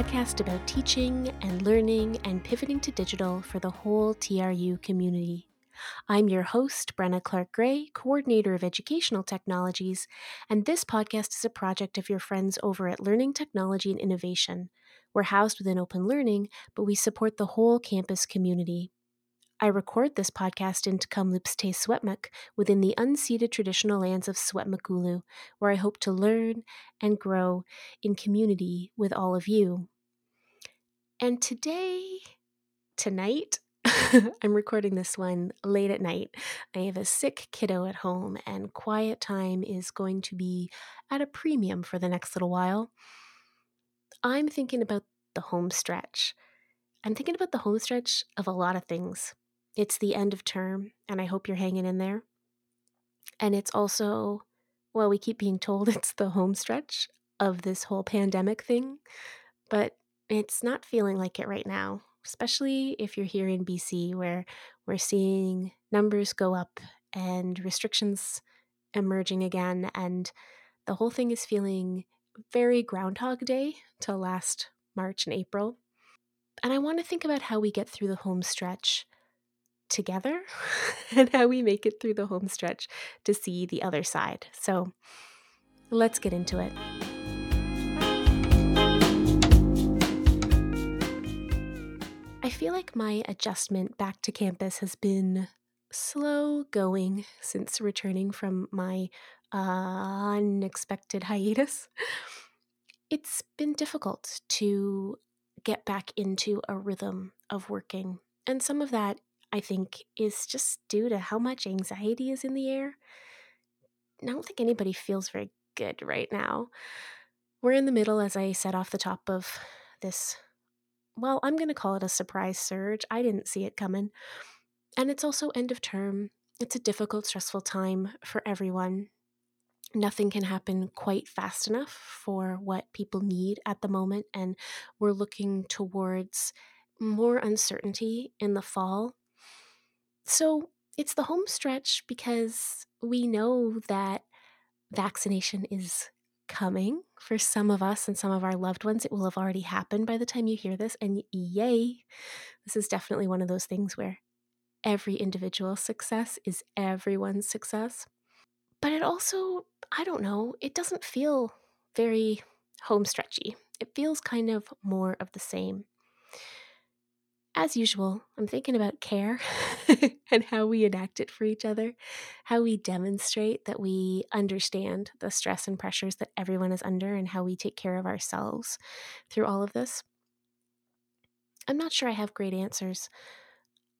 podcast about teaching and learning and pivoting to digital for the whole TRU community. I'm your host, Brenna Clark Gray, Coordinator of Educational Technologies, and this podcast is a project of your friends over at Learning Technology and Innovation. We're housed within Open Learning, but we support the whole campus community. I record this podcast in Tk'emlúps te Secwépemc within the unceded traditional lands of Secwepemcúlecw, where I hope to learn and grow in community with all of you. And today, tonight, I'm recording this one late at night. I have a sick kiddo at home, and quiet time is going to be at a premium for the next little while. I'm thinking about the home stretch. I'm thinking about the home stretch of a lot of things. It's the end of term, and I hope you're hanging in there. And it's also, well, we keep being told it's the home stretch of this whole pandemic thing, but it's not feeling like it right now, especially if you're here in BC where we're seeing numbers go up and restrictions emerging again. And the whole thing is feeling very Groundhog Day to last March and April. And I want to think about how we get through the home stretch together and how we make it through the home stretch to see the other side. So let's get into it. I feel like my adjustment back to campus has been slow going since returning from my uh, unexpected hiatus. It's been difficult to get back into a rhythm of working. And some of that I think, is just due to how much anxiety is in the air. I don't think anybody feels very good right now. We're in the middle, as I said off the top of this. Well, I'm going to call it a surprise surge. I didn't see it coming. And it's also end of term. It's a difficult, stressful time for everyone. Nothing can happen quite fast enough for what people need at the moment. And we're looking towards more uncertainty in the fall so it's the home stretch because we know that vaccination is coming for some of us and some of our loved ones. It will have already happened by the time you hear this. And yay, this is definitely one of those things where every individual success is everyone's success. But it also, I don't know, it doesn't feel very home stretchy. It feels kind of more of the same as usual, I'm thinking about care and how we enact it for each other, how we demonstrate that we understand the stress and pressures that everyone is under, and how we take care of ourselves through all of this. I'm not sure I have great answers.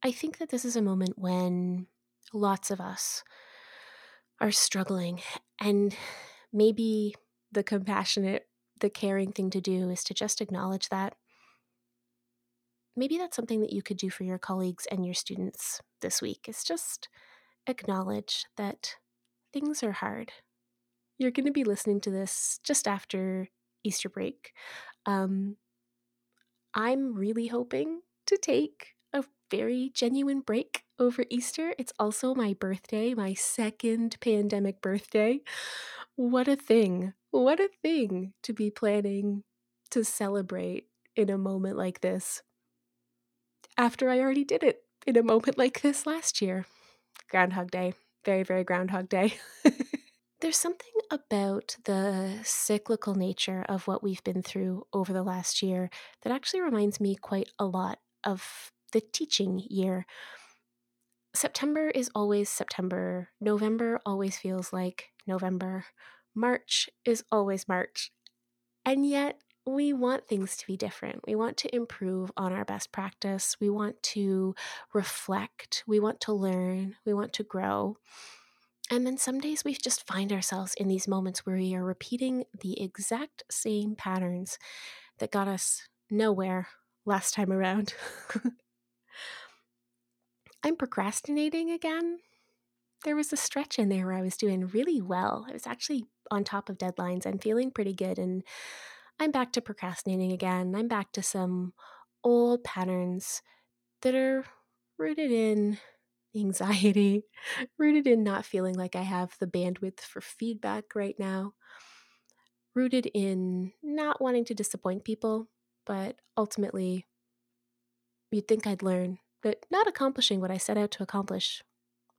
I think that this is a moment when lots of us are struggling, and maybe the compassionate, the caring thing to do is to just acknowledge that maybe that's something that you could do for your colleagues and your students this week is just acknowledge that things are hard. You're going to be listening to this just after Easter break. Um, I'm really hoping to take a very genuine break over Easter. It's also my birthday, my second pandemic birthday. What a thing! What a thing to be planning to celebrate in a moment like this after I already did it in a moment like this last year. Groundhog Day. Very, very Groundhog Day. There's something about the cyclical nature of what we've been through over the last year that actually reminds me quite a lot of the teaching year. September is always September. November always feels like November. March is always March. And yet, we want things to be different. We want to improve on our best practice. We want to reflect. We want to learn. We want to grow. And then some days we just find ourselves in these moments where we are repeating the exact same patterns that got us nowhere last time around. I'm procrastinating again. There was a stretch in there where I was doing really well. I was actually on top of deadlines and feeling pretty good. And I'm back to procrastinating again. I'm back to some old patterns that are rooted in anxiety, rooted in not feeling like I have the bandwidth for feedback right now, rooted in not wanting to disappoint people. but ultimately, you'd think I'd learn that not accomplishing what I set out to accomplish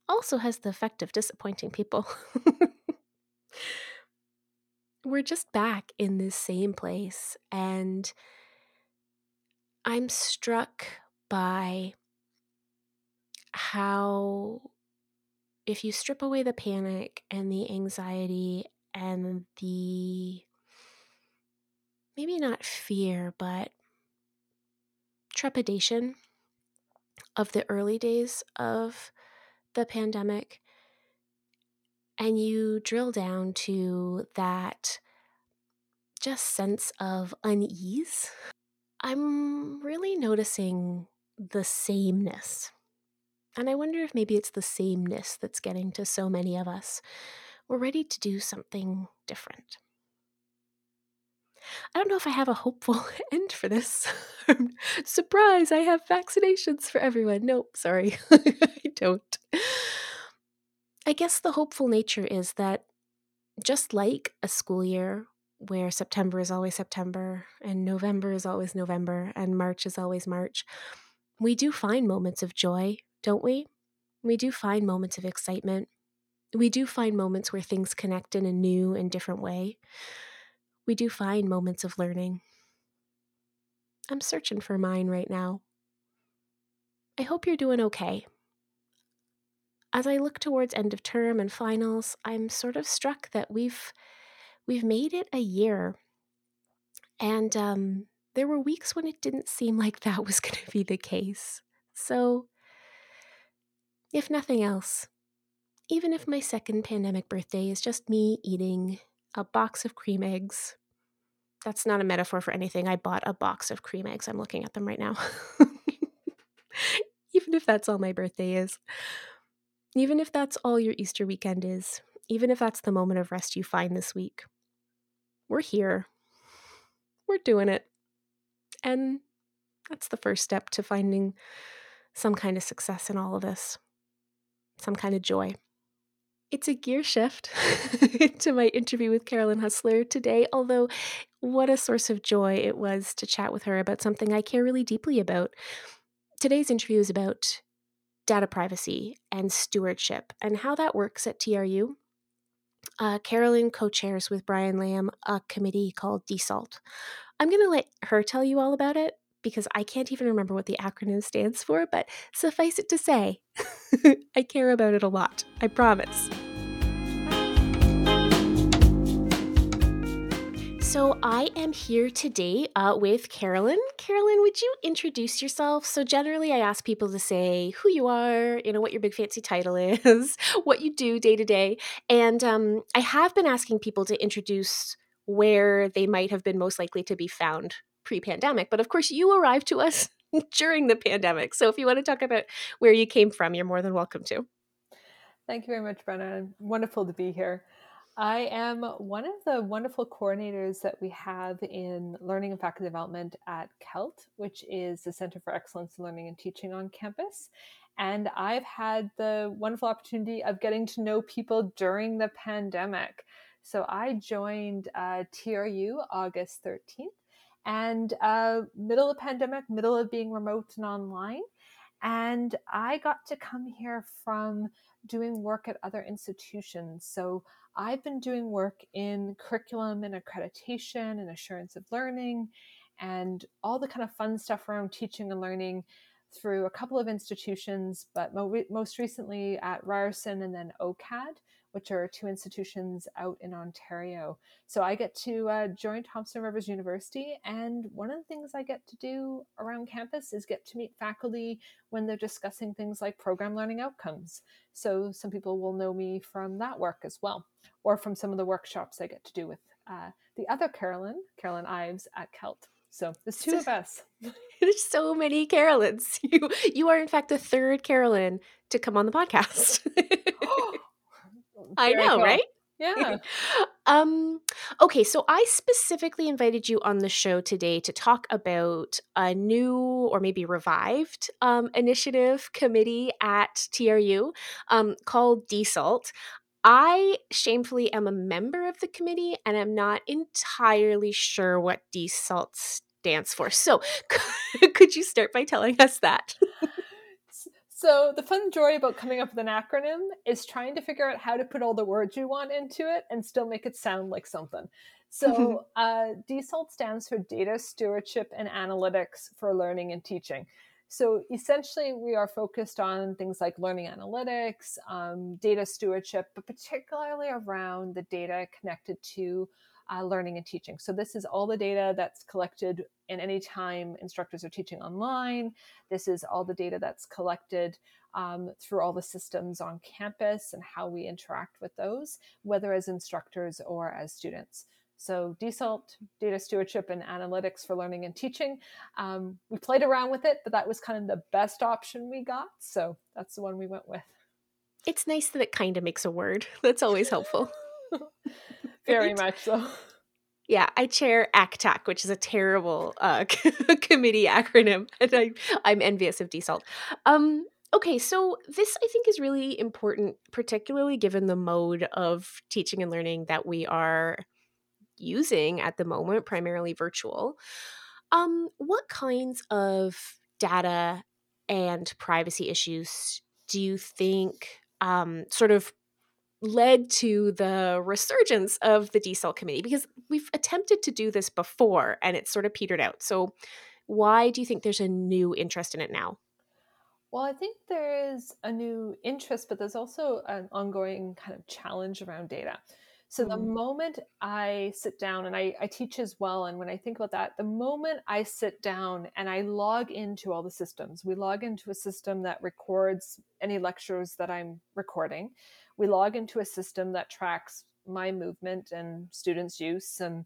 also has the effect of disappointing people. We're just back in this same place, and I'm struck by how, if you strip away the panic and the anxiety and the maybe not fear, but trepidation of the early days of the pandemic, and you drill down to that just sense of unease, I'm really noticing the sameness. And I wonder if maybe it's the sameness that's getting to so many of us. We're ready to do something different. I don't know if I have a hopeful end for this. Surprise, I have vaccinations for everyone. Nope, sorry, I don't. I guess the hopeful nature is that just like a school year where September is always September and November is always November and March is always March, we do find moments of joy, don't we? We do find moments of excitement. We do find moments where things connect in a new and different way. We do find moments of learning. I'm searching for mine right now. I hope you're doing okay. As I look towards end of term and finals, I'm sort of struck that we've we've made it a year. And um, there were weeks when it didn't seem like that was going to be the case. So, if nothing else, even if my second pandemic birthday is just me eating a box of cream eggs, that's not a metaphor for anything. I bought a box of cream eggs. I'm looking at them right now. even if that's all my birthday is, even if that's all your Easter weekend is, even if that's the moment of rest you find this week, we're here. We're doing it. And that's the first step to finding some kind of success in all of this, some kind of joy. It's a gear shift to my interview with Carolyn Hoessler today, although, what a source of joy it was to chat with her about something I care really deeply about. Today's interview is about data privacy and stewardship and how that works at TRU. Uh, Carolyn co chairs with Brian Lamb a committee called DSALT. I'm going to let her tell you all about it because I can't even remember what the acronym stands for, but suffice it to say, I care about it a lot. I promise. So, I am here today uh, with Carolyn. Carolyn, would you introduce yourself? So, generally, I ask people to say who you are, you know, what your big fancy title is, what you do day to day. And um, I have been asking people to introduce where they might have been most likely to be found pre pandemic. But of course, you arrived to us during the pandemic. So, if you want to talk about where you came from, you're more than welcome to. Thank you very much, Brenna. Wonderful to be here. I am one of the wonderful coordinators that we have in learning and faculty development at CELT, which is the Center for Excellence in Learning and Teaching on campus. And I've had the wonderful opportunity of getting to know people during the pandemic. So I joined uh, TRU August 13th and uh, middle of pandemic, middle of being remote and online. And I got to come here from doing work at other institutions. So I've been doing work in curriculum and accreditation and assurance of learning and all the kind of fun stuff around teaching and learning through a couple of institutions, but mo- most recently at Ryerson and then OCAD, which are two institutions out in Ontario. So I get to uh, join Thompson Rivers University, and one of the things I get to do around campus is get to meet faculty when they're discussing things like program learning outcomes. So some people will know me from that work as well, or from some of the workshops I get to do with uh, the other Carolyn, Carolyn Ives at CELT. So there's two of us. There's so many Carolyns. You you are in fact the third Carolyn to come on the podcast. I know, cool. right? Yeah. um okay, so I specifically invited you on the show today to talk about a new or maybe revived um, initiative committee at TRU um, called DSALT. I shamefully am a member of the committee and I'm not entirely sure what DSALT stands for. So, could you start by telling us that? So the fun joy about coming up with an acronym is trying to figure out how to put all the words you want into it and still make it sound like something. So uh, DSALT stands for Data Stewardship and Analytics for Learning and Teaching. So essentially, we are focused on things like learning analytics, um, data stewardship, but particularly around the data connected to uh, learning and teaching. So this is all the data that's collected in any time instructors are teaching online. This is all the data that's collected um, through all the systems on campus and how we interact with those, whether as instructors or as students. So DSALT, data stewardship and analytics for learning and teaching. Um, we played around with it, but that was kind of the best option we got. So that's the one we went with. It's nice that it kind of makes a word. That's always helpful. Very much so. Yeah, I chair ACTAC, which is a terrible uh, committee acronym, and I, I'm envious of DSALT. Um, okay, so this I think is really important, particularly given the mode of teaching and learning that we are using at the moment, primarily virtual. Um, what kinds of data and privacy issues do you think um, sort of led to the resurgence of the DSALT committee because we've attempted to do this before and it's sort of petered out. So, why do you think there's a new interest in it now? Well, I think there is a new interest, but there's also an ongoing kind of challenge around data. So, mm. the moment I sit down and I, I teach as well, and when I think about that, the moment I sit down and I log into all the systems, we log into a system that records any lectures that I'm recording we log into a system that tracks my movement and students' use and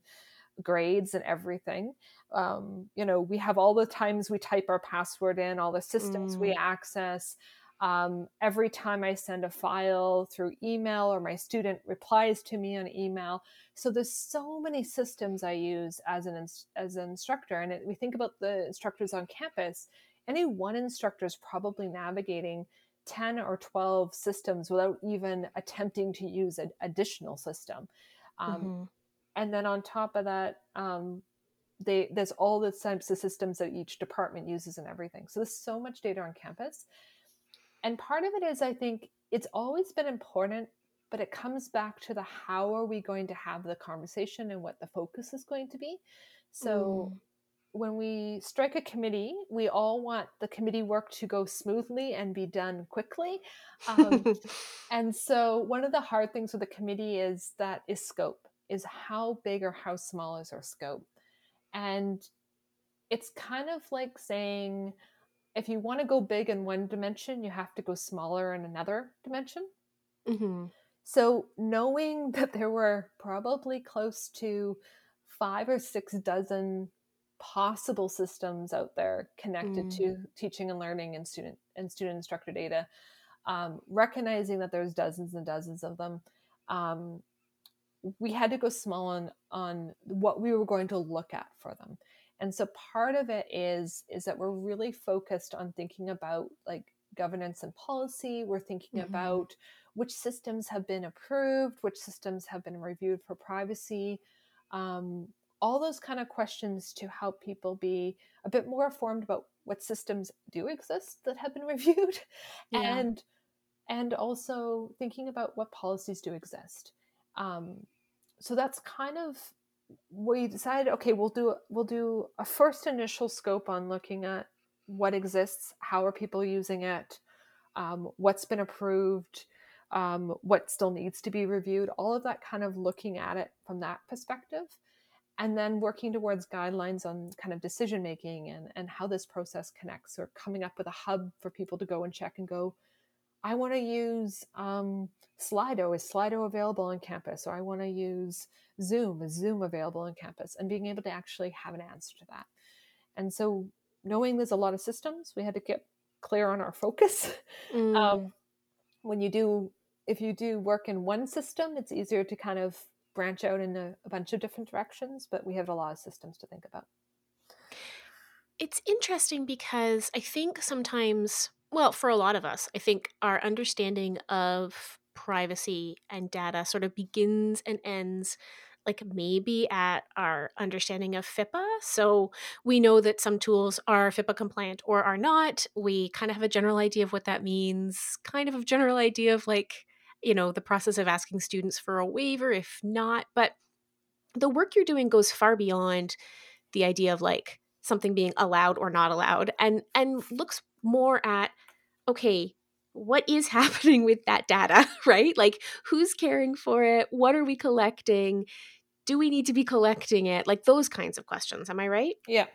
grades and everything. Um, you know, we have all the times we type our password in, all the systems mm. we access. Um, every time I send a file through email or my student replies to me on email. So there's so many systems I use as an as an instructor, and it, we think about the instructors on campus. Any one instructor is probably navigating 10 or 12 systems without even attempting to use an additional system. Um, mm-hmm. And then on top of that, um, they, there's all the types of systems that each department uses and everything. So there's so much data on campus. And part of it is, I think, it's always been important, but it comes back to the how are we going to have the conversation and what the focus is going to be. So mm when we strike a committee, we all want the committee work to go smoothly and be done quickly. Um, and so, one of the hard things with the committee is that is scope, is how big or how small is our scope. And it's kind of like saying, if you want to go big in one dimension, you have to go smaller in another dimension. Mm-hmm. So, knowing that there were probably close to five or six dozen possible systems out there connected mm. to teaching and learning and student and student instructor data um, recognizing that there's dozens and dozens of them um, we had to go small on on what we were going to look at for them and so part of it is is that we're really focused on thinking about like governance and policy we're thinking mm-hmm. about which systems have been approved which systems have been reviewed for privacy um, all those kind of questions to help people be a bit more informed about what systems do exist that have been reviewed yeah. and and also thinking about what policies do exist um, so that's kind of we decided okay we'll do we'll do a first initial scope on looking at what exists how are people using it um, what's been approved um, what still needs to be reviewed all of that kind of looking at it from that perspective and then working towards guidelines on kind of decision making and, and how this process connects or coming up with a hub for people to go and check and go i want to use um, slido. Is slido available on campus? Or i want to use zoom. Is zoom available on campus? And being able to actually have an answer to that. And so knowing there's a lot of systems we had to get clear on our focus. Mm. um, when you do if you do work in one system it's easier to kind of branch out in a, a bunch of different directions, but we have a lot of systems to think about. It's interesting because I think sometimes, well, for a lot of us, I think our understanding of privacy and data sort of begins and ends like maybe at our understanding of FIPPA. So we know that some tools are FIPPA compliant or are not. We kind of have a general idea of what that means, kind of a general idea of like, you know, the process of asking students for a waiver if not. But the work you're doing goes far beyond the idea of like something being allowed or not allowed and and looks more at okay what is happening with that data? Right? Like who's caring for it? What are we collecting? Do we need to be collecting it? Like those kinds of questions. Am i right? Yeah.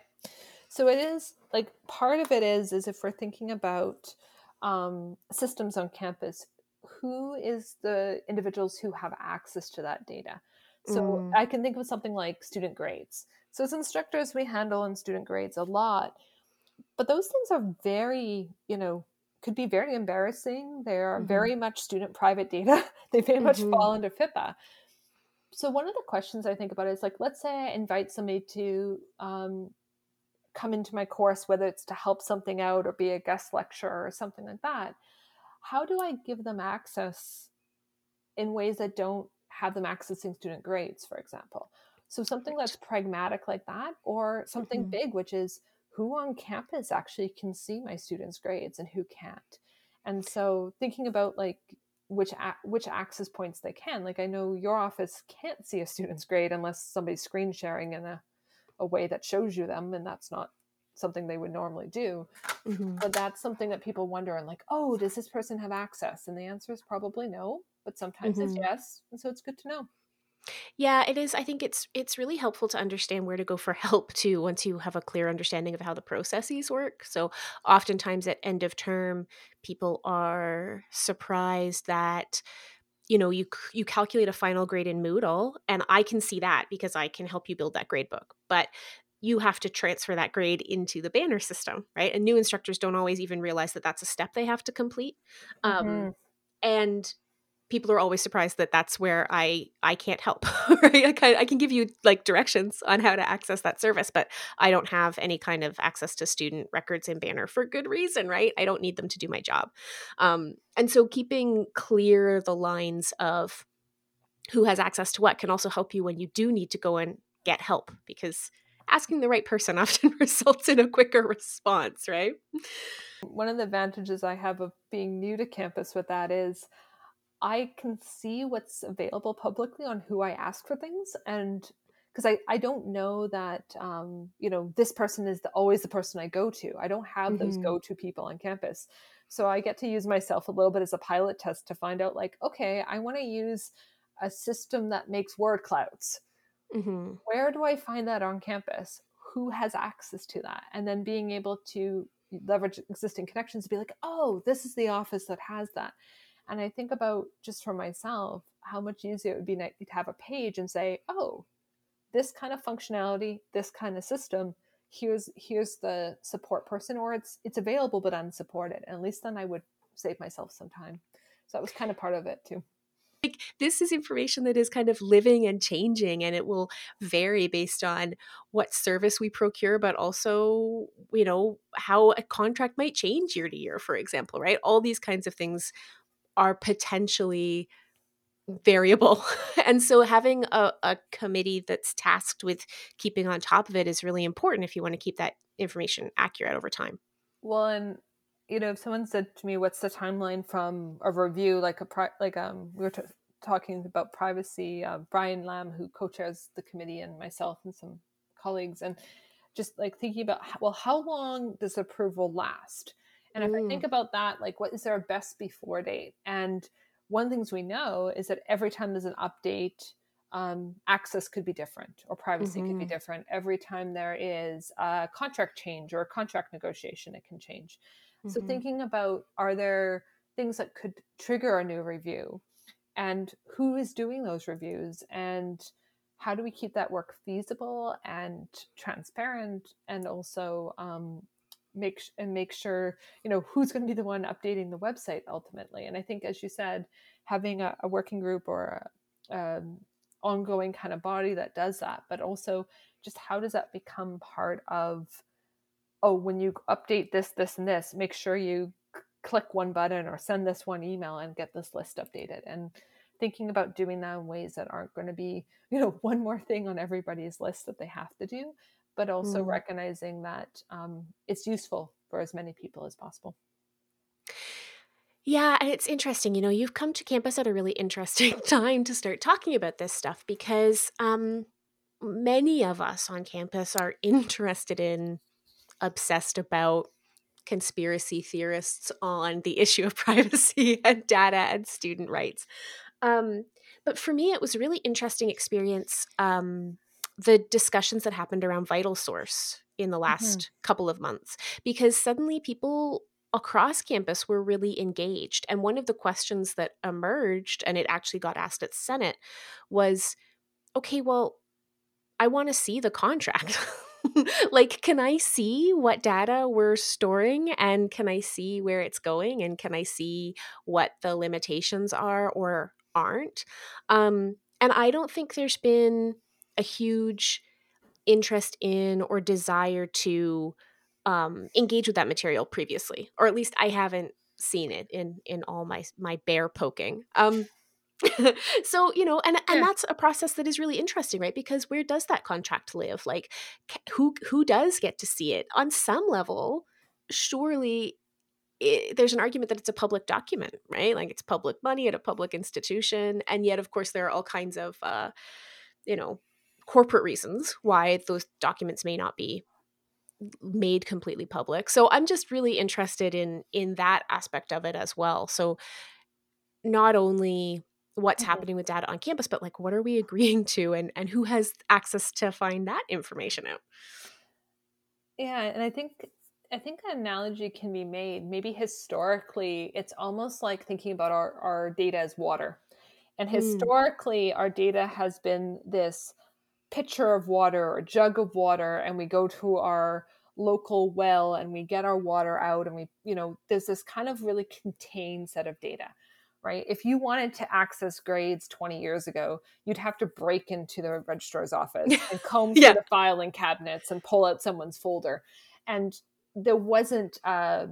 So it is like part of it is is if we're thinking about um, systems on campus who is the individuals who have access to that data so mm. i can think of something like student grades so as instructors we handle in student grades a lot but those things are very you know could be very embarrassing they are mm-hmm. very much student private data they very mm-hmm. much fall under FIPPA so one of the questions I think about is like, let's say I invite somebody to um, come into my course, whether it's to help something out or be a guest lecturer or something like that. How do I give them access in ways that don't have them accessing student grades, for example? So something that's pragmatic like that, or something mm-hmm. big, which is who on campus actually can see my students' grades and who can't. And so thinking about like which which access points they can. Like I know your office can't see a student's grade unless somebody's screen sharing in a, a way that shows you them, and that's not something they would normally do. Mm-hmm. But that's something that people wonder and like, oh, does this person have access? And the answer is probably no, but sometimes mm-hmm. it's yes, and so it's good to know. Yeah, it is. I think it's it's really helpful to understand where to go for help too once you have a clear understanding of how the processes work. So oftentimes at end of term, people are surprised that you know you you calculate a final grade in Moodle and I can see that because I can help you build that grade book. But you have to transfer that grade into the banner system, right? And new instructors don't always even realize that that's a step they have to complete. Um, mm-hmm. And people are always surprised that that's where I I can't help. right? I can, I can give you like directions on how to access that service, but I don't have any kind of access to student records in Banner for good reason, right? I don't need them to do my job. Um, and so keeping clear the lines of who has access to what can also help you when you do need to go and get help because asking the right person often results in a quicker response, right? One of the advantages I have of being new to campus with that is I can see what's available publicly on who I ask for things and because I, I don't know that um, you know this person is the, always the person I go to. I don't have mm-hmm. those go to people on campus, so I get to use myself a little bit as a pilot test to find out like okay, I want to use a system that makes word clouds. Mm-hmm. Where do I find that on campus? Who has access to that? And then being able to leverage existing connections to be like, oh, this is the office that has that. And I think about just for myself, how much easier it would be to have a page and say, oh, this kind of functionality, this kind of system, here's here's the support person, or it's it's available but unsupported. And at least then I would save myself some time. So that was kind of part of it too like this is information that is kind of living and changing and it will vary based on what service we procure but also you know how a contract might change year to year for example right all these kinds of things are potentially variable. and so having a, a, committee that's tasked with keeping on top of it is really important if you want to keep that information accurate over time. Well, and you know, if someone said to me, "What's the timeline from a review?" Like a pri- like um, we were t- talking about privacy. Uh, Brian Lamb, who co-chairs the committee, and myself and some colleagues, and just like thinking about well, how long does approval last? And if mm. I think about that, like what is our best before date? And one of the things we know is that every time there's an update, um, access could be different or privacy mm-hmm. could be mm-hmm. different. Every time there is a contract change or a contract negotiation, it can change. Mm-hmm. So thinking about are there things that could trigger a new review? And who is doing those reviews? And how do we keep that work feasible and transparent? And also um, make and make sure you know who's going to be the one updating the website ultimately? And i think as you said having a, a working group or a, um, ongoing kind of body that does that but also just how does that become part of oh when you update this this and this make sure you c- click one button or send this one email and get this list updated and thinking about doing that in ways that aren't going to be, you know, one more thing on everybody's list that they have to do, but also mm. recognizing that um, it's useful for as many people as possible. Yeah, and it's interesting. You know, you've come to campus at a really interesting time to start talking about this stuff because um, many of us on campus are interested in, obsessed about conspiracy theorists on the issue of privacy and data and student rights. Um, but for me, it was a really interesting experience. Um, the discussions that happened around VitalSource in the mm-hmm. last mm-hmm. couple of months, because suddenly people across campus were really engaged. And one of the questions that emerged, and it actually got asked at Senate, was okay, well, I want to see the contract. like, can I see what data we're storing and can I see where it's going and can I see what the limitations are or aren't? Um, and I don't think there's been a huge interest in or desire to um, engage with that material previously, or at least I haven't seen it in in all my my bear poking. Um, so you know and and yeah. that's a process that is really interesting right? Because where does that contract live? Like who who does get to see it? On some level surely it, there's an argument that it's a public document right? Like it's public money at a public institution and yet of course there are all kinds of uh you know corporate reasons why those documents may not be made completely public. So i'm just really interested in in that aspect of it as well. So not only what's mm-hmm. happening with data on campus but like what are we agreeing to and and who has access to find that information out yeah and i think i think an analogy can be made maybe historically it's almost like thinking about our, our data as water and mm. historically mm. our data has been this pitcher of water or jug of water and we go to our local well and we get our water out and we you know there's this kind of really contained set of data right? If you wanted to access grades 20 years ago, you'd have to break into the registrar's office and comb yeah. through the filing cabinets and pull out someone's folder. And there wasn't a,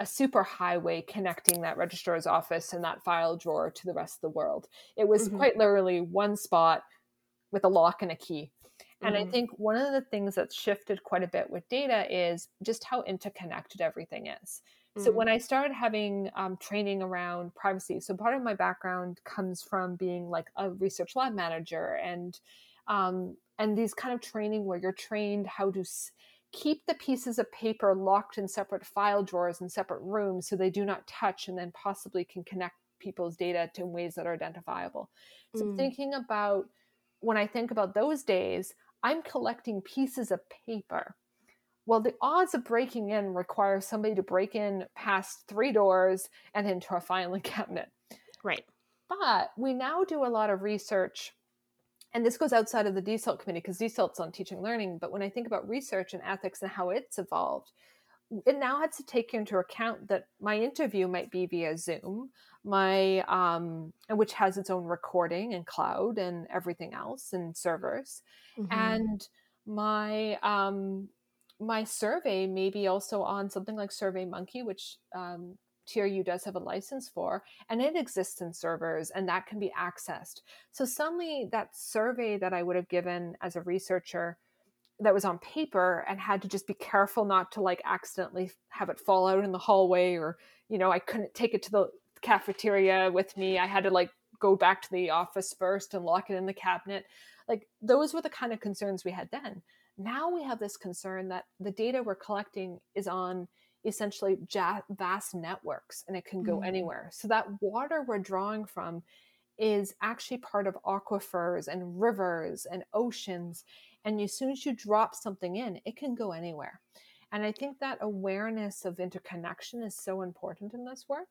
a super highway connecting that registrar's office and that file drawer to the rest of the world. It was mm-hmm. quite literally one spot with a lock and a key. And mm-hmm. I think one of the things that's shifted quite a bit with data is just how interconnected everything is. So when mm. I started having um, training around privacy, so part of my background comes from being like a research lab manager and um, and these kind of training where you're trained how to s- keep the pieces of paper locked in separate file drawers in separate rooms so they do not touch and then possibly can connect people's data to ways that are identifiable. So mm. thinking about when I think about those days, I'm collecting pieces of paper well, the odds of breaking in require somebody to break in past three doors and into a filing cabinet. Right. But we now do a lot of research, and this goes outside of the DSALT committee because DSALT's on teaching learning. But when I think about research and ethics and how it's evolved, it now has to take into account that my interview might be via Zoom, my um, which has its own recording and cloud and everything else and servers, mm-hmm. and my um, my survey may be also on something like SurveyMonkey, which um, TRU does have a license for, and it exists in servers and that can be accessed. So suddenly that survey that I would have given as a researcher that was on paper and had to just be careful not to like accidentally have it fall out in the hallway or, you know, I couldn't take it to the cafeteria with me. I had to like go back to the office first and lock it in the cabinet. Like those were the kind of concerns we had then. Now we have this concern that the data we're collecting is on essentially vast networks and it can go mm. anywhere. So that water we're drawing from is actually part of aquifers and rivers and oceans. And as soon as you drop something in, it can go anywhere. And I think that awareness of interconnection is so important in this work.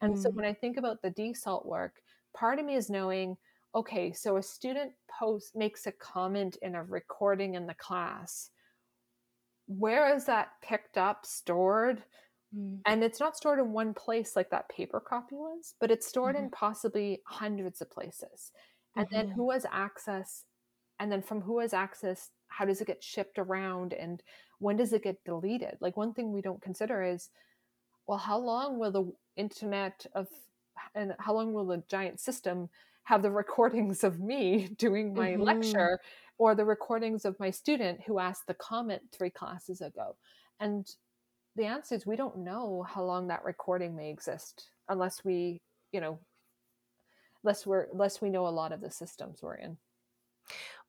And mm. so when I think about the DSALT work, part of me is knowing okay, so a student post makes a comment in a recording in the class. Where is that picked up, stored? Mm. And it's not stored in one place like that paper copy was, but it's stored mm-hmm. in possibly hundreds of places. And mm-hmm. then who has access? And then from who has access, how does it get shipped around? And when does it get deleted? Like one thing we don't consider is, well, how long will the internet of and how long will the giant system have the recordings of me doing my Mhm. lecture or the recordings of my student who asked the comment three classes ago. And the answer is we don't know how long that recording may exist unless we, you know, unless we're unless we know a lot of the systems we're in.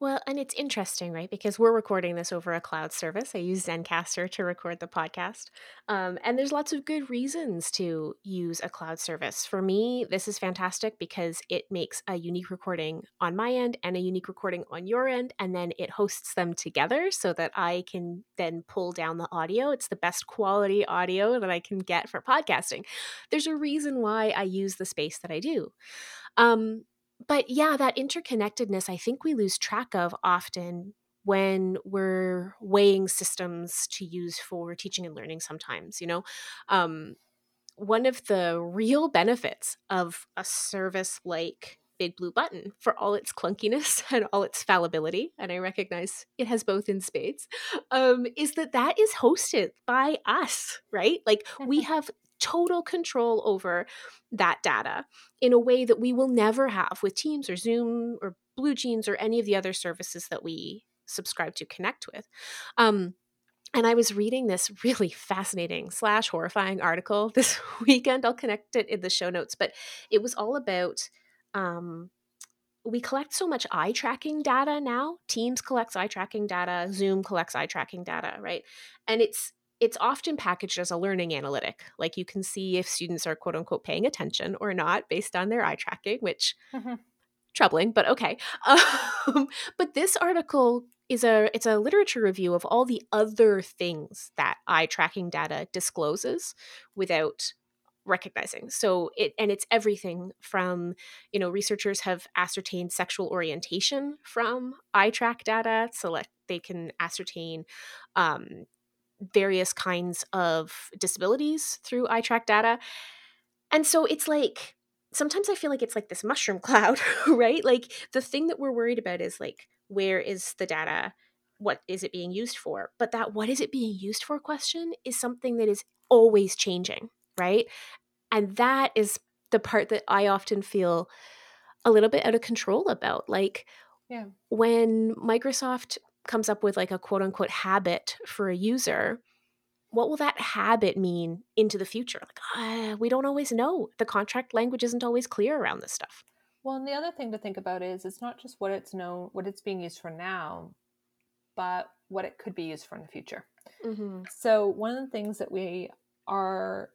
Well, and it's interesting, right? Because we're recording this over a cloud service. I use Zencastr to record the podcast. Um, and there's lots of good reasons to use a cloud service. For me, this is fantastic because it makes a unique recording on my end and a unique recording on your end. And then it hosts them together so that I can then pull down the audio. It's the best quality audio that I can get for podcasting. There's a reason why I use the space that I do. Um, but yeah, that interconnectedness, I think we lose track of often when we're weighing systems to use for teaching and learning sometimes, you know? Um, one of the real benefits of a service like BigBlueButton, for all its clunkiness and all its fallibility, and I recognize it has both in spades, um, is that that is hosted by us, right? Like we have total control over that data in a way that we will never have with Teams or Zoom or BlueJeans or any of the other services that we subscribe to connect with. Um, and I was reading this really fascinating slash horrifying article this weekend. I'll connect it in the show notes, but it was all about um, we collect so much eye tracking data now. Teams collects eye tracking data, Zoom collects eye tracking data, right? And it's it's often packaged as a learning analytic. Like you can see if students are quote unquote paying attention or not based on their eye tracking, which Mhm. troubling, but okay. Um, but this article is a it's a literature review of all the other things that eye tracking data discloses without recognizing. So it and it's everything from you know researchers have ascertained sexual orientation from eye track data, so like they can ascertain um, various kinds of disabilities through eye track data. And so it's like sometimes I feel like it's like this mushroom cloud, right? Like the thing that we're worried about is like where is the data? What is it being used for? But that what is it being used for question is something that is always changing, right? And that is the part that I often feel a little bit out of control about. Like Yeah. when Microsoft comes up with like a quote unquote habit for a user, what will that habit mean into the future? Like, uh, we don't always know. The contract language isn't always clear around this stuff. Well, and the other thing to think about is it's not just what it's known, what it's being used for now, but what it could be used for in the future. Mm-hmm. So one of the things that we are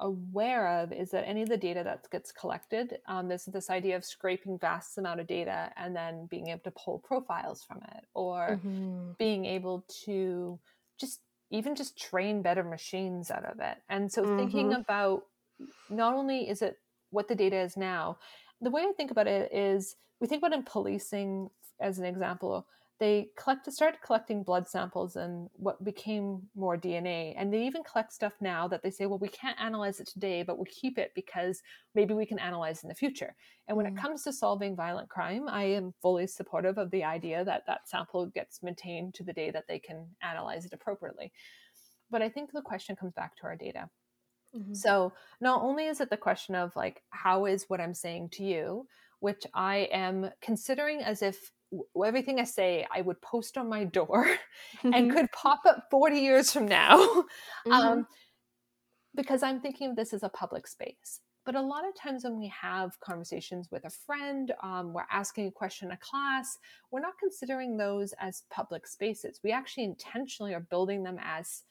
aware of is that any of the data that gets collected, um, there's this idea of scraping vast amount of data and then being able to pull profiles from it, or Mm-hmm. being able to just even just train better machines out of it. And so thinking Mhm. about not only is it what the data is now, the way I think about it is we think about in policing as an example, they collect started collecting blood samples and what became more DNA. And they even collect stuff now that they say, well, we can't analyze it today, but we'll keep it because maybe we can analyze in the future. And when Mm. it comes to solving violent crime, I am fully supportive of the idea that that sample gets maintained to the day that they can analyze it appropriately. But I think the question comes back to our data. Mhm. So not only is it the question of like, how is what I'm saying to you, which I am considering as if everything I say I would post on my door and could pop up 40 years from now. Mhm. Um, because I'm thinking of this as a public space. But a lot of times when we have conversations with a friend, um, we're asking a question in a class, we're not considering those as public spaces. We actually intentionally are building them as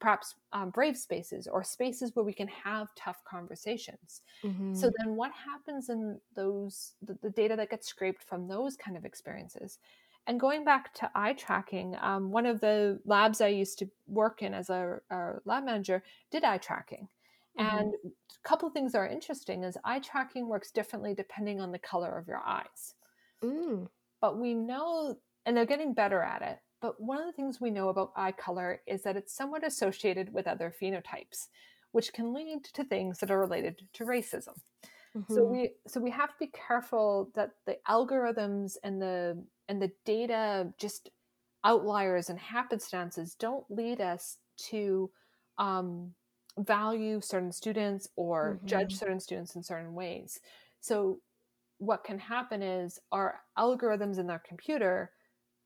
perhaps um, brave spaces or spaces where we can have tough conversations. Mhm. So then what happens in those the, the data that gets scraped from those kind of experiences? And going back to eye tracking, um, one of the labs I used to work in as a, a lab manager did eye tracking. Mhm. And a couple of things are interesting is eye tracking works differently depending on the color of your eyes. Mm. But we know, and they're getting better at it. But one of the things we know about eye color is that it's somewhat associated with other phenotypes, which can lead to things that are related to racism. So Mhm. we so we have to be careful that the algorithms and the and the data just outliers and happenstances don't lead us to um, value certain students or judge Mhm. certain students in certain ways. So what can happen is our algorithms in our computer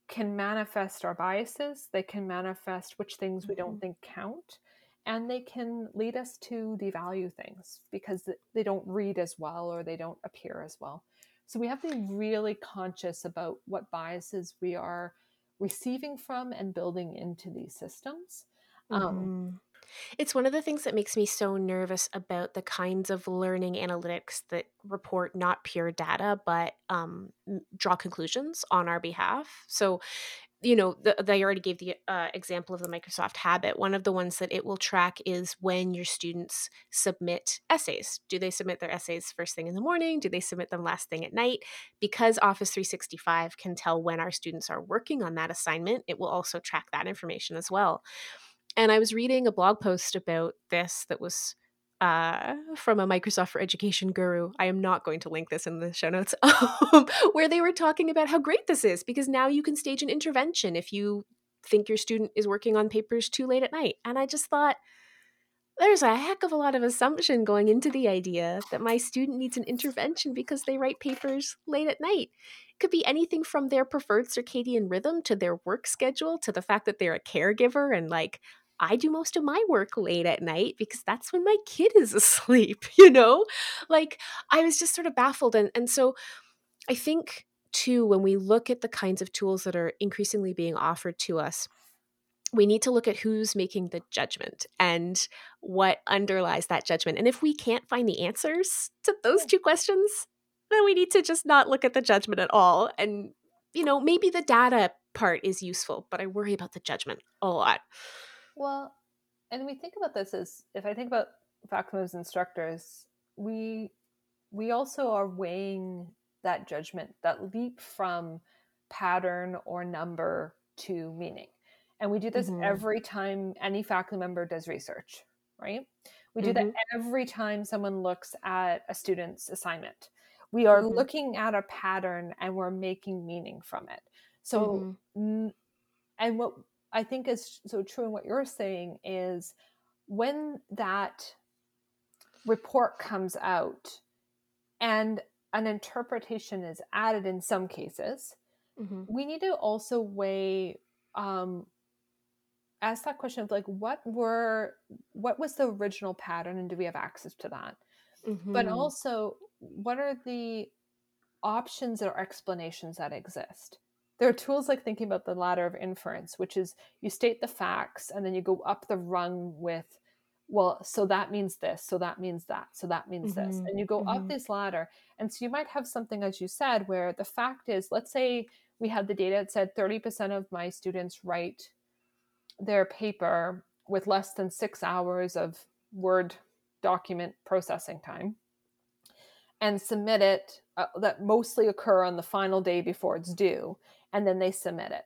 can manifest our biases, they can manifest which things we don't Mhm. think count, and they can lead us to devalue things because they don't read as well or they don't appear as well. So we have to be really conscious about what biases we are receiving from and building into these systems. Um, Mhm. It's one of the things that makes me so nervous about the kinds of learning analytics that report not pure data, but um, draw conclusions on our behalf. So, you know, the, they already gave the uh, example of the Microsoft Habit. One of the ones that it will track is when your students submit essays. Do they submit their essays first thing in the morning? Do they submit them last thing at night? Because Office 365 can tell when our students are working on that assignment, it will also track that information as well. And I was reading a blog post about this that was uh, from a Microsoft for Education guru. I am not going to link this in the show notes, um, where they were talking about how great this is because now you can stage an intervention if you think your student is working on papers too late at night. And I just thought, there's a heck of a lot of assumption going into the idea that my student needs an intervention because they write papers late at night. It could be anything from their preferred circadian rhythm to their work schedule to the fact that they're a caregiver and like I do most of my work late at night because that's when my kid is asleep, you know? Like I was just sort of baffled and and so I think too when we look at the kinds of tools that are increasingly being offered to us we need to look at who's making the judgment and what underlies that judgment. And if we can't find the answers to those two questions, then we need to just not look at the judgment at all. And, you know, maybe the data part is useful, but I worry about the judgment a lot. Well, and we think about this as if I think about faculty as instructors, we we also are weighing that judgment, that leap from pattern or number to meaning. And we do this Mhm. every time any faculty member does research, right? We do Mhm. that every time someone looks at a student's assignment. We are Mhm. looking at a pattern and we're making meaning from it. So, Mhm. and what I think is so true in what you're saying is when that report comes out and an interpretation is added in some cases, Mhm. we need to also weigh um, ask that question of like what were what was the original pattern and do we have access to that but Mhm. also what are the options or explanations that exist there are tools like thinking about the ladder of inference which is you state the facts and then you go up the rung with well so that means this so that means that so that means this Mhm. and you go up Mhm. this ladder and so you might have something as you said where the fact is let's say we had the data that said 30% of my students write their paper with less than six hours of Word document processing time and submit it uh, that mostly occur on the final day before it's due, and then they submit it.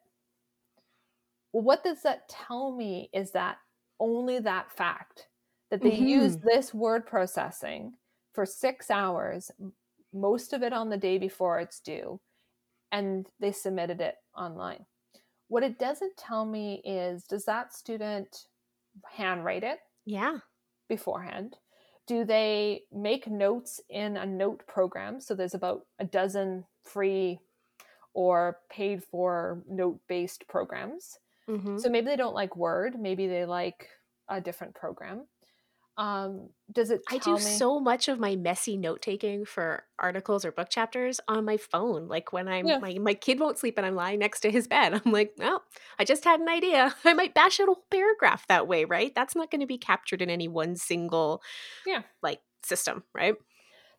Well, what does that tell me is that only that fact that they Mhm. use this word processing for six hours, most of it on the day before it's due, and they submitted it online. What it doesn't tell me is does that student handwrite it Yeah. beforehand? Do they make notes in a note program? So there's about a dozen free or paid for note based programs. Mhm. So maybe they don't like Word, maybe they like a different program. Um, does it I do me? so much of my messy note taking for articles or book chapters on my phone. Like when I'm Yeah. my my kid won't sleep and I'm lying next to his bed. I'm like, well, I just had an idea. I might bash out a whole paragraph that way, right? That's not going to be captured in any one single Yeah. like system, right?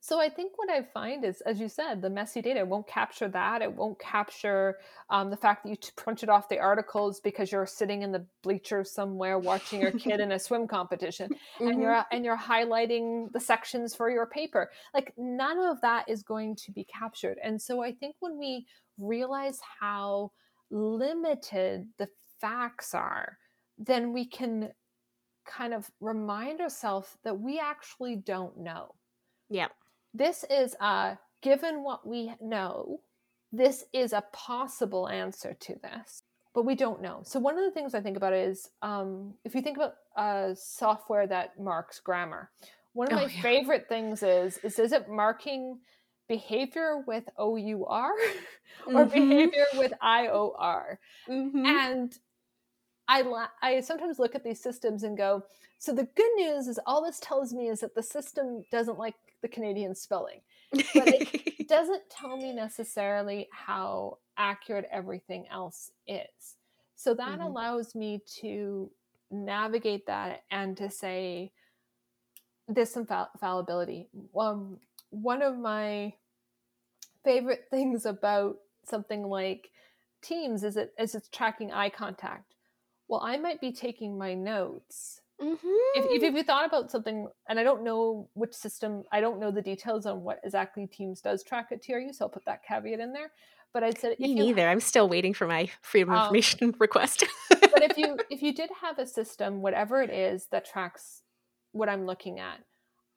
So I think what I find is, as you said, the messy data won't capture that. It won't capture um, the fact that you printed off the articles because you're sitting in the bleachers somewhere watching your kid in a swim competition, and Mhm. you're and you're highlighting the sections for your paper. Like none of that is going to be captured. And so I think when we realize how limited the facts are, then we can kind of remind ourselves that we actually don't know Yeah. This is a given what we know this is a possible answer to this but we don't know so one of the things i think about is um, if you think about uh, software that marks grammar one of Oh, my yeah. favorite things is is is it marking behavior with O U R or mm-hmm. behavior with I O R. Mm-hmm. And I, I sometimes look at these systems and go, so the good news is all this tells me is that the system doesn't like the Canadian spelling. But it doesn't tell me necessarily how accurate everything else is. So that mm-hmm. allows me to navigate that and to say there's some fall- fallibility. Um, one of my favorite things about something like Teams is it is it's tracking eye contact. Well, I might be taking my notes. Mm-hmm. If, if, you thought about something, and I don't know which system, I don't know the details on what exactly Teams does track at TRU, so I'll put that caveat in there. But I said, me neither. I'm still waiting for my freedom of um, information request. but if you if you did have a system, whatever it is that tracks what I'm looking at,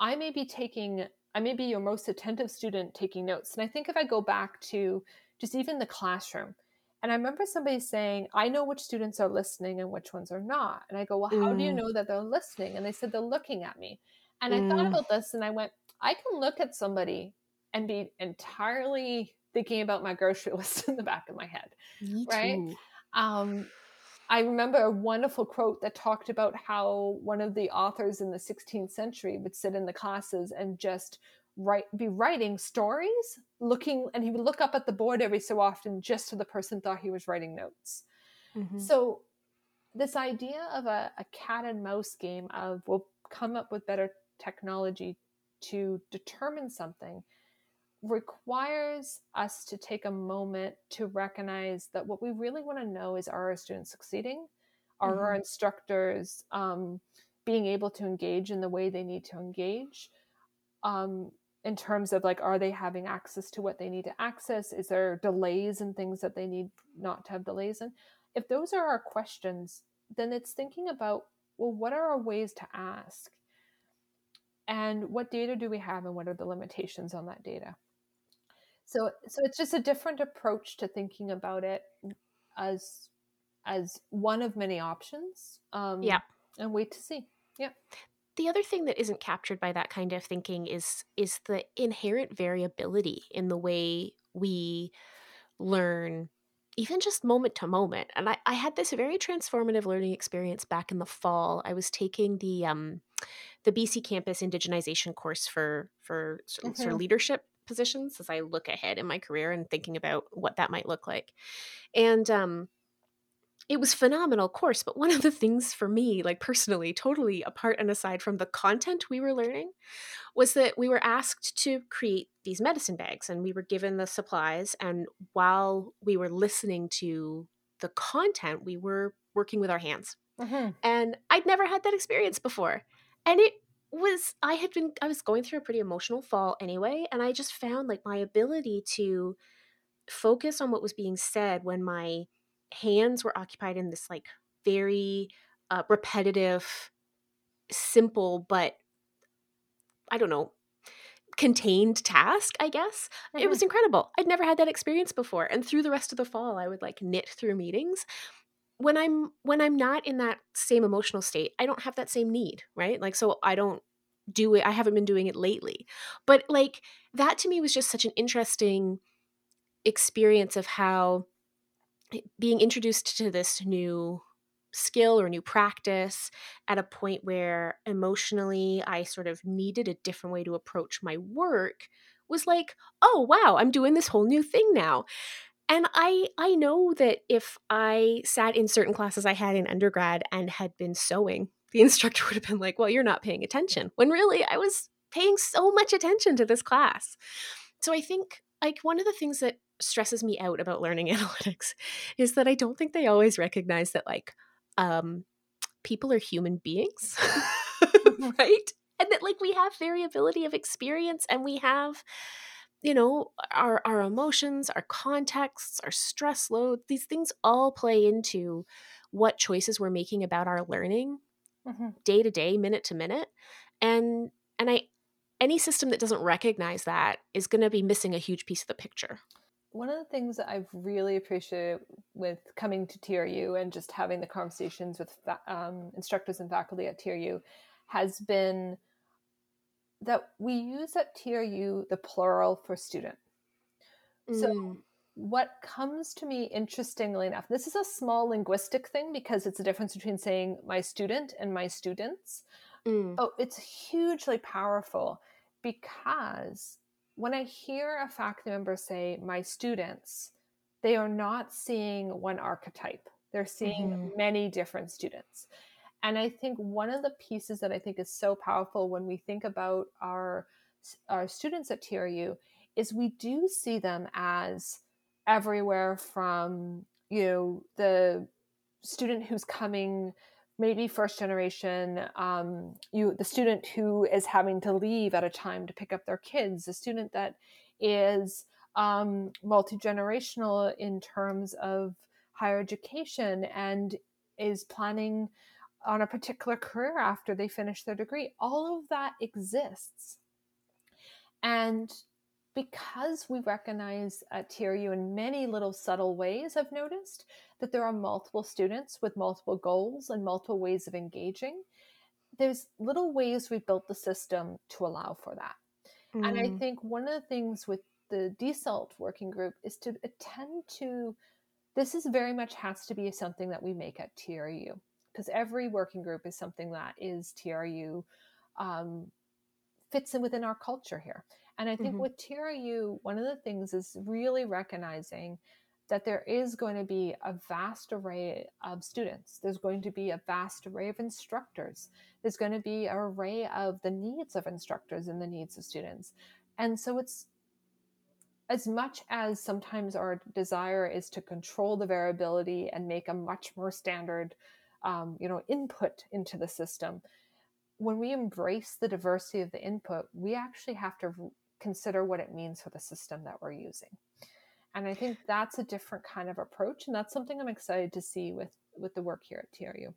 I may be taking, I may be your most attentive student taking notes. And I think if I go back to just even the classroom, and I remember somebody saying, I know which students are listening and which ones are not. And I go, Well, how mm. do you mm. know that they're listening? And they said, They're looking at me. And mm. I thought mm. about this and I went, I can look at somebody and be entirely thinking about my grocery list in the back of my head. Me right. Um, I remember a wonderful quote that talked about how one of the authors in the 16th century would sit in the classes and just write be writing stories looking and he would look up at the board every so often just so the person thought he was writing notes mm-hmm. so this idea of a, a cat and mouse game of we'll come up with better technology to determine something requires us to take a moment to recognize that what we really want to know is are our students succeeding are mm-hmm. our instructors um, being able to engage in the way they need to engage um, in terms of like are they having access to what they need to access? Is there delays and things that they need not to have delays in? If those are our questions then it's thinking about well what are our ways to ask? And what data do we have and what are the limitations on that data? So so it's just a different approach to thinking about it as as one of many options um yeah. and wait to see. Yeah the other thing that isn't captured by that kind of thinking is is the inherent variability in the way we learn even just moment to moment and I, I had this very transformative learning experience back in the fall i was taking the um the BCcampus indigenization course for for mm-hmm. sort of leadership positions as i look ahead in my career and thinking about what that might look like and um it was phenomenal course but one of the things for me like personally totally apart and aside from the content we were learning was that we were asked to create these medicine bags and we were given the supplies and while we were listening to the content we were working with our hands mm-hmm. and i'd never had that experience before and it was i had been i was going through a pretty emotional fall anyway and i just found like my ability to focus on what was being said when my hands were occupied in this like very uh, repetitive, simple, but I don't know, contained task, I guess. Mm-hmm. It was incredible. I'd never had that experience before. And through the rest of the fall, I would like knit through meetings. When I'm when I'm not in that same emotional state, I don't have that same need, right? Like so I don't do it. I haven't been doing it lately. But like that to me was just such an interesting experience of how Eh, being introduced to this new skill or new practice at a point where emotionally I sort of needed a different way to approach my work was like, oh wow, I'm doing this whole new thing now. And I I know that if I sat in certain classes I had in undergrad and had been sewing, the instructor would have been like, "Well, you're not paying attention." When really I was paying so much attention to this class. So I think like one of the things that stresses me out about learning analytics is that I don't think they always recognize that like um people are human beings right? And that like we have variability of experience and we have you know our our emotions our contexts our stress load these things all play into what choices we're making about our learning mm-hmm. day to day minute to minute. And and i any system that doesn't recognize that is going to be missing a huge piece of the picture one of the things that I've really appreciated with coming to TRU and just having the conversations with um, instructors and faculty at TRU has been that we use at TRU the plural for student. So, Mm. what comes to me interestingly enough, this is a small linguistic thing because it's a difference between saying my student and my students. Mm. Oh, it's hugely powerful because when I hear a faculty member say my students, they are not seeing one archetype. They're seeing Mhm. many different students. And I think one of the pieces that I think is so powerful when we think about our our students at TRU is we do see them as everywhere from you know the student who's coming maybe first generation um, you the student who is having to leave at a time to pick up their kids the student that is um, multi-generational in terms of higher education and is planning on a particular career after they finish their degree all of that exists. And because we recognize at TRU in many little subtle ways, I've noticed that there are multiple students with multiple goals and multiple ways of engaging. There's little ways we built the system to allow for that. Mm. And I Mm. think one of the things with the DSALT working group is to attend to this is very much has to be something that we make at TRU because every working group is something that is TRU um, fits in within our culture here. And I think Mhm. with TRU, one of the things is really recognizing that there is going to be a vast array of students. There's going to be a vast array of instructors. There's going to be an array of the needs of instructors and the needs of students. And so it's as much as sometimes our desire is to control the variability and make a much more standard um, you know input into the system when we embrace the diversity of the input we actually have to consider what it means for the system that we're using. And i think that's a different kind of approach and that's something i'm excited to see with with the work here at tru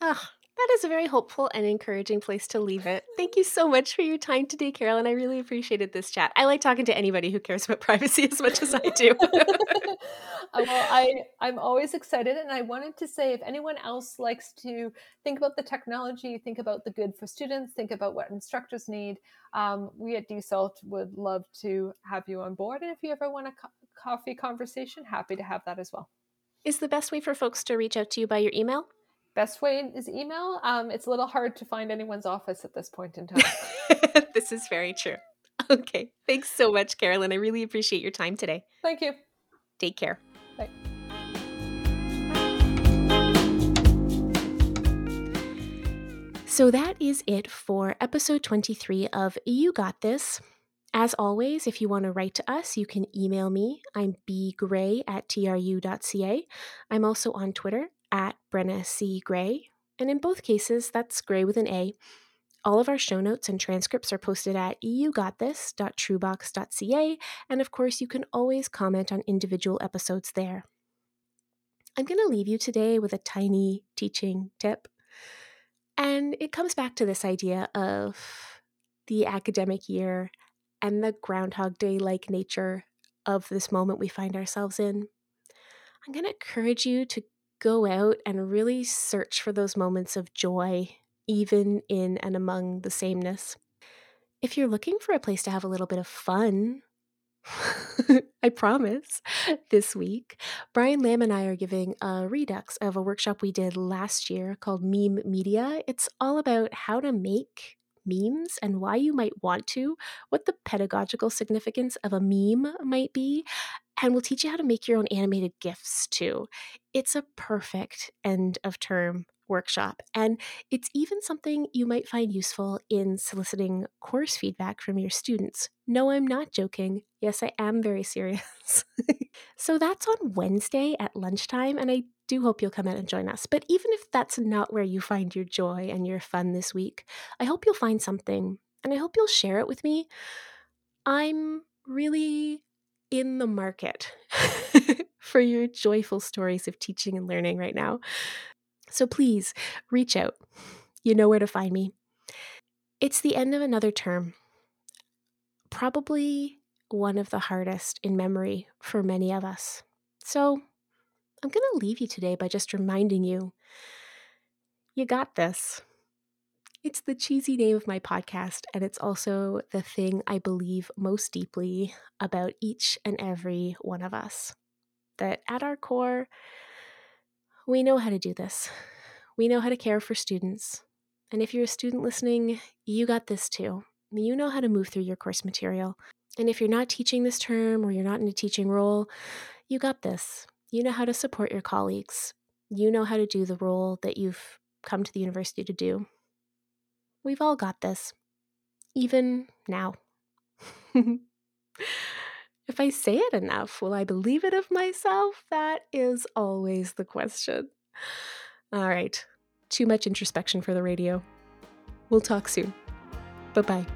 Ah, that is a very hopeful and encouraging place to leave it. Thank you so much for your time today, Carolyn. I really appreciated this chat. I like talking to anybody who cares about privacy as much as I do. Uh, well, I, I'm always excited, and I wanted to say if anyone else likes to think about the technology, think about the good for students, think about what instructors need, um, we at DSALT would love to have you on board. And if you ever want a co- coffee conversation, happy to have that as well. Is the best way for folks to reach out to you by your email? Best way is email. Um, it's a little hard to find anyone's office at this point in time. this is very true. Okay. Thanks so much, Carolyn. I really appreciate your time today. Thank you. Take care. Bye. So that is it for episode 23 of You Got This. As always, if you want to write to us, you can email me. I'm bgray at tru.ca. I'm also on Twitter at Brenna C. Gray. And in both cases, that's Gray with an A. All of our show notes and transcripts are posted at yougotthis.trubox.ca. And of course, you can always comment on individual episodes there. I'm going to leave you today with a tiny teaching tip. And it comes back to this idea of the academic year and the Groundhog Day like nature of this moment we find ourselves in. I'm going to encourage you to go out and really search for those moments of joy, even in and among the sameness. If you're looking for a place to have a little bit of fun, I promise, this week, Brian Lamb and I are giving a redux of a workshop we did last year called Meme Media. It's all about how to make memes and why you might want to, what the pedagogical significance of a meme might be, and we'll teach you how to make your own animated GIFs too. It's a perfect end of term workshop. And it's even something you might find useful in soliciting course feedback from your students. No, I'm not joking. Yes, I am very serious. so that's on Wednesday at lunchtime, and I do hope you'll come out and join us. But even if that's not where you find your joy and your fun this week, I hope you'll find something, and I hope you'll share it with me. I'm really in the market for your joyful stories of teaching and learning right now. So please reach out. You know where to find me. It's the end of another term. Probably one of the hardest in memory for many of us. So I'm going to leave you today by just reminding you you got this. It's the cheesy name of my podcast, and it's also the thing I believe most deeply about each and every one of us. That at our core, we know how to do this. We know how to care for students. And if you're a student listening, you got this too. You know how to move through your course material. And if you're not teaching this term or you're not in a teaching role, you got this. You know how to support your colleagues. You know how to do the role that you've come to the university to do. We've all got this, even now. if I say it enough, will I believe it of myself? That is always the question. All right, too much introspection for the radio. We'll talk soon. Bye bye.